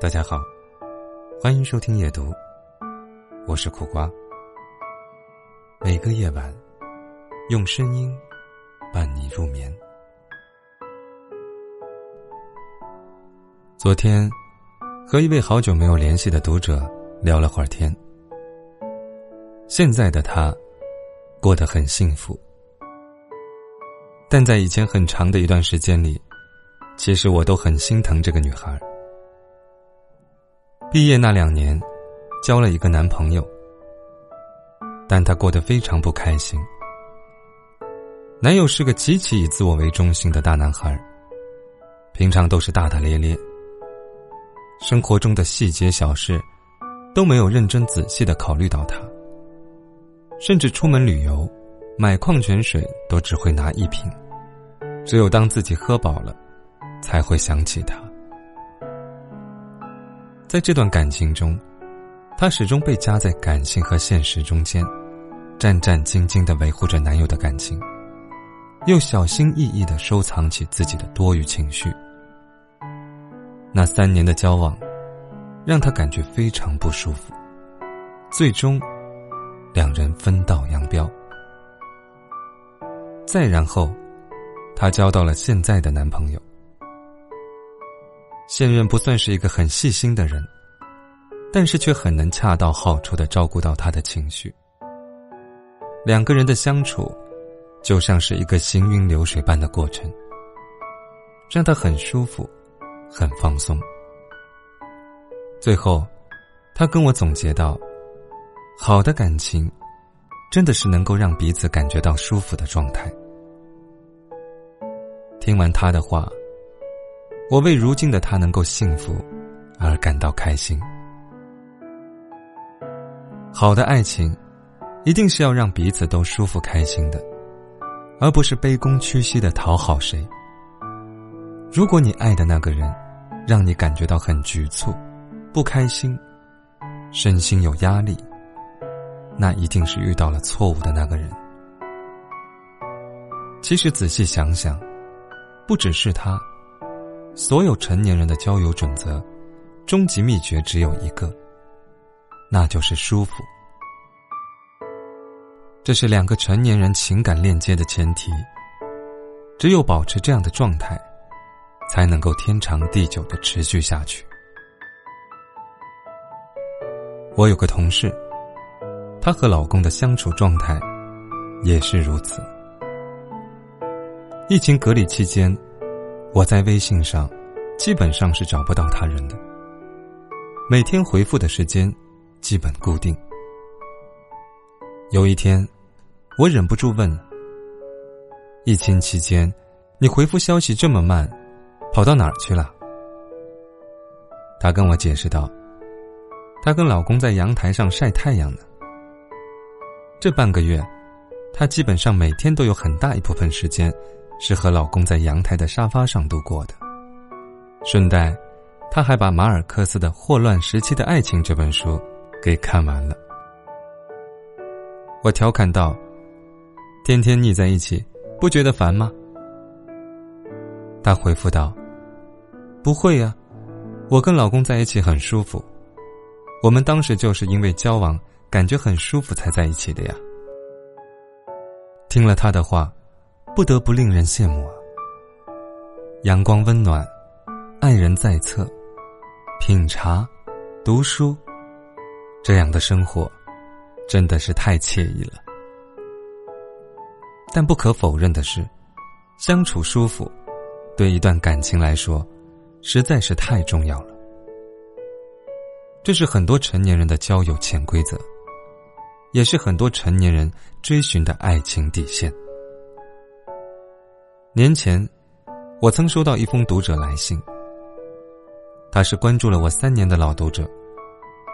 大家好，欢迎收听夜读，我是苦瓜。每个夜晚，用声音伴你入眠。昨天，和一位好久没有联系的读者聊了会儿天。现在的他，过得很幸福，但在以前很长的一段时间里，其实我都很心疼这个女孩。毕业那两年，交了一个男朋友，但她过得非常不开心。男友是个极其以自我为中心的大男孩，平常都是大大咧咧，生活中的细节小事都没有认真仔细的考虑到他，甚至出门旅游，买矿泉水都只会拿一瓶，只有当自己喝饱了，才会想起他。在这段感情中，她始终被夹在感性和现实中间，战战兢兢的维护着男友的感情，又小心翼翼的收藏起自己的多余情绪。那三年的交往，让她感觉非常不舒服，最终，两人分道扬镳。再然后，她交到了现在的男朋友。现任不算是一个很细心的人，但是却很能恰到好处的照顾到他的情绪。两个人的相处，就像是一个行云流水般的过程，让他很舒服，很放松。最后，他跟我总结到：好的感情，真的是能够让彼此感觉到舒服的状态。听完他的话。我为如今的他能够幸福而感到开心。好的爱情，一定是要让彼此都舒服开心的，而不是卑躬屈膝的讨好谁。如果你爱的那个人，让你感觉到很局促、不开心、身心有压力，那一定是遇到了错误的那个人。其实仔细想想，不只是他。所有成年人的交友准则，终极秘诀只有一个，那就是舒服。这是两个成年人情感链接的前提。只有保持这样的状态，才能够天长地久的持续下去。我有个同事，她和老公的相处状态也是如此。疫情隔离期间。我在微信上，基本上是找不到他人的。每天回复的时间，基本固定。有一天，我忍不住问：“疫情期间，你回复消息这么慢，跑到哪儿去了？”他跟我解释道：“她跟老公在阳台上晒太阳呢。这半个月，她基本上每天都有很大一部分时间。”是和老公在阳台的沙发上度过的。顺带，她还把马尔克斯的《霍乱时期的爱情》这本书给看完了。我调侃道：“天天腻在一起，不觉得烦吗？”她回复道：“不会呀，我跟老公在一起很舒服。我们当时就是因为交往感觉很舒服才在一起的呀。”听了他的话。不得不令人羡慕啊！阳光温暖，爱人在侧，品茶，读书，这样的生活，真的是太惬意了。但不可否认的是，相处舒服，对一段感情来说，实在是太重要了。这是很多成年人的交友潜规则，也是很多成年人追寻的爱情底线。年前，我曾收到一封读者来信。他是关注了我三年的老读者，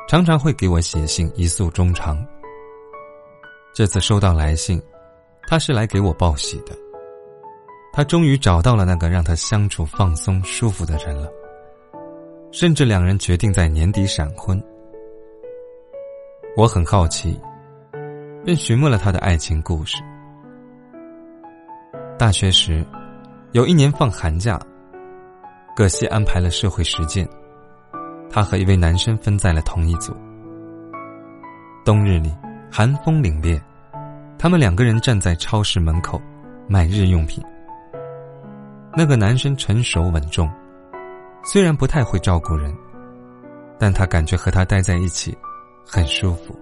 常常会给我写信一诉衷肠。这次收到来信，他是来给我报喜的。他终于找到了那个让他相处放松舒服的人了，甚至两人决定在年底闪婚。我很好奇，便询问了他的爱情故事。大学时，有一年放寒假，葛西安排了社会实践，她和一位男生分在了同一组。冬日里，寒风凛冽，他们两个人站在超市门口买日用品。那个男生成熟稳重，虽然不太会照顾人，但他感觉和他待在一起很舒服。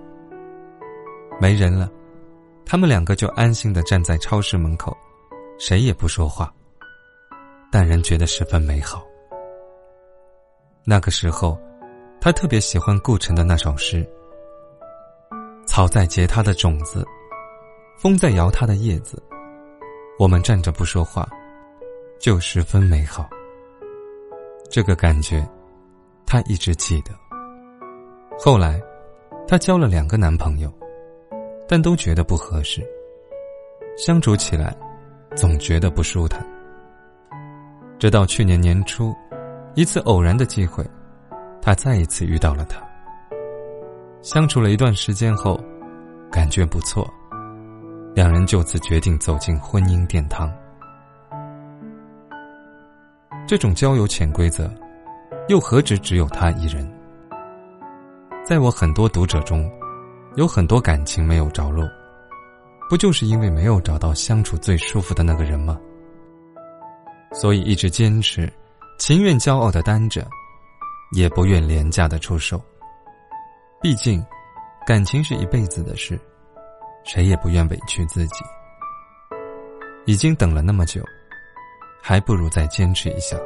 没人了，他们两个就安心的站在超市门口，谁也不说话，但人觉得十分美好。那个时候，他特别喜欢顾城的那首诗：“草在结它的种子，风在摇它的叶子，我们站着不说话，就十分美好。”这个感觉，他一直记得。后来，他交了两个男朋友，但都觉得不合适，相处起来总觉得不舒坦。直到去年年初。一次偶然的机会，他再一次遇到了她。相处了一段时间后，感觉不错，两人就此决定走进婚姻殿堂。这种交友潜规则，又何止只有他一人？在我很多读者中，有很多感情没有着落，不就是因为没有找到相处最舒服的那个人吗？所以一直坚持。情愿骄傲的单着，也不愿廉价的出售。毕竟，感情是一辈子的事，谁也不愿委屈自己。已经等了那么久，还不如再坚持一下。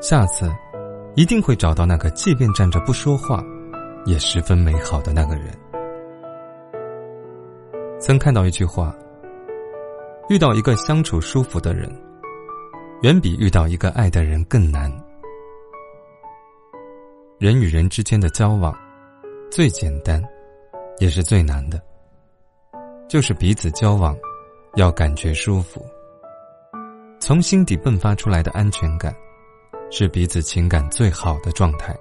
下次，一定会找到那个即便站着不说话，也十分美好的那个人。曾看到一句话：遇到一个相处舒服的人。远比遇到一个爱的人更难。人与人之间的交往，最简单，也是最难的，就是彼此交往，要感觉舒服。从心底迸发出来的安全感，是彼此情感最好的状态。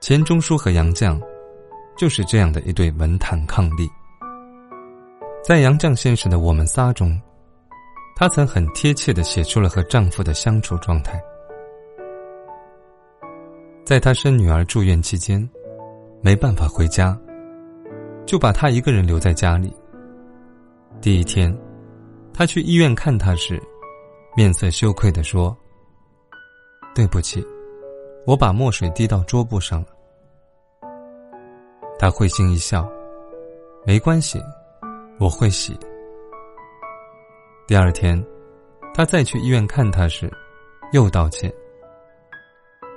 钱钟书和杨绛，就是这样的一对文坛伉俪。在杨绛先生的《我们仨》中。她曾很贴切的写出了和丈夫的相处状态。在她生女儿住院期间，没办法回家，就把她一个人留在家里。第一天，她去医院看她时，面色羞愧的说：“对不起，我把墨水滴到桌布上了。”他会心一笑：“没关系，我会洗。”第二天，他再去医院看他时，又道歉。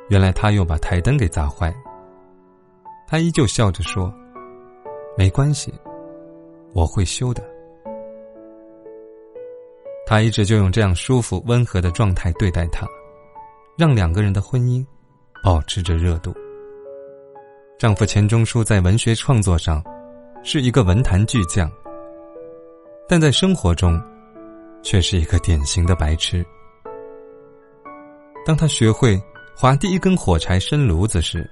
原来他又把台灯给砸坏。他依旧笑着说：“没关系，我会修的。”他一直就用这样舒服温和的状态对待他，让两个人的婚姻保持着热度。丈夫钱钟书在文学创作上是一个文坛巨匠，但在生活中。却是一个典型的白痴。当他学会划第一根火柴生炉子时，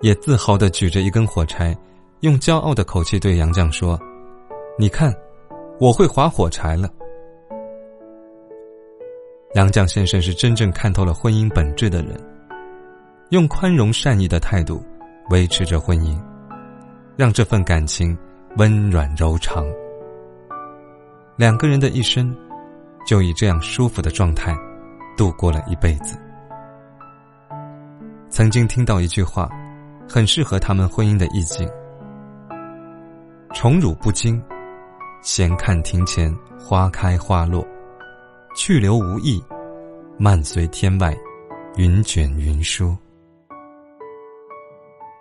也自豪的举着一根火柴，用骄傲的口气对杨绛说：“你看，我会划火柴了。”杨绛先生是真正看透了婚姻本质的人，用宽容善意的态度维持着婚姻，让这份感情温软柔长。两个人的一生，就以这样舒服的状态度过了一辈子。曾经听到一句话，很适合他们婚姻的意境：宠辱不惊，闲看庭前花开花落，去留无意，漫随天外云卷云舒。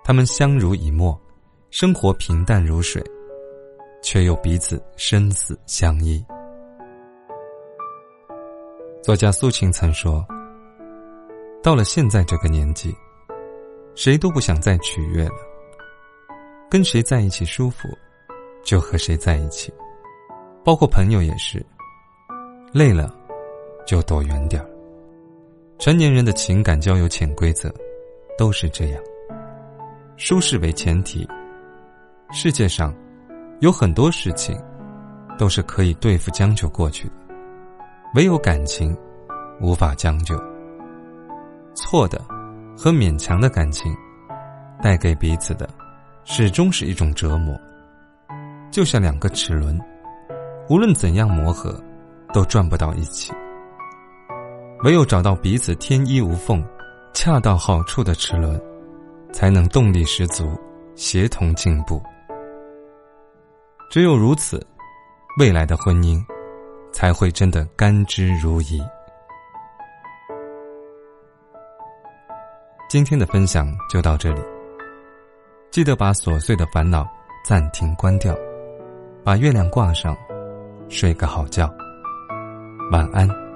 他们相濡以沫，生活平淡如水。却又彼此生死相依。作家苏秦曾说：“到了现在这个年纪，谁都不想再取悦了。跟谁在一起舒服，就和谁在一起，包括朋友也是。累了，就躲远点儿。成年人的情感交友潜规则，都是这样。舒适为前提，世界上。”有很多事情，都是可以对付将就过去的，唯有感情，无法将就。错的和勉强的感情，带给彼此的，始终是一种折磨。就像两个齿轮，无论怎样磨合，都转不到一起。唯有找到彼此天衣无缝、恰到好处的齿轮，才能动力十足，协同进步。只有如此，未来的婚姻才会真的甘之如饴。今天的分享就到这里，记得把琐碎的烦恼暂停关掉，把月亮挂上，睡个好觉，晚安。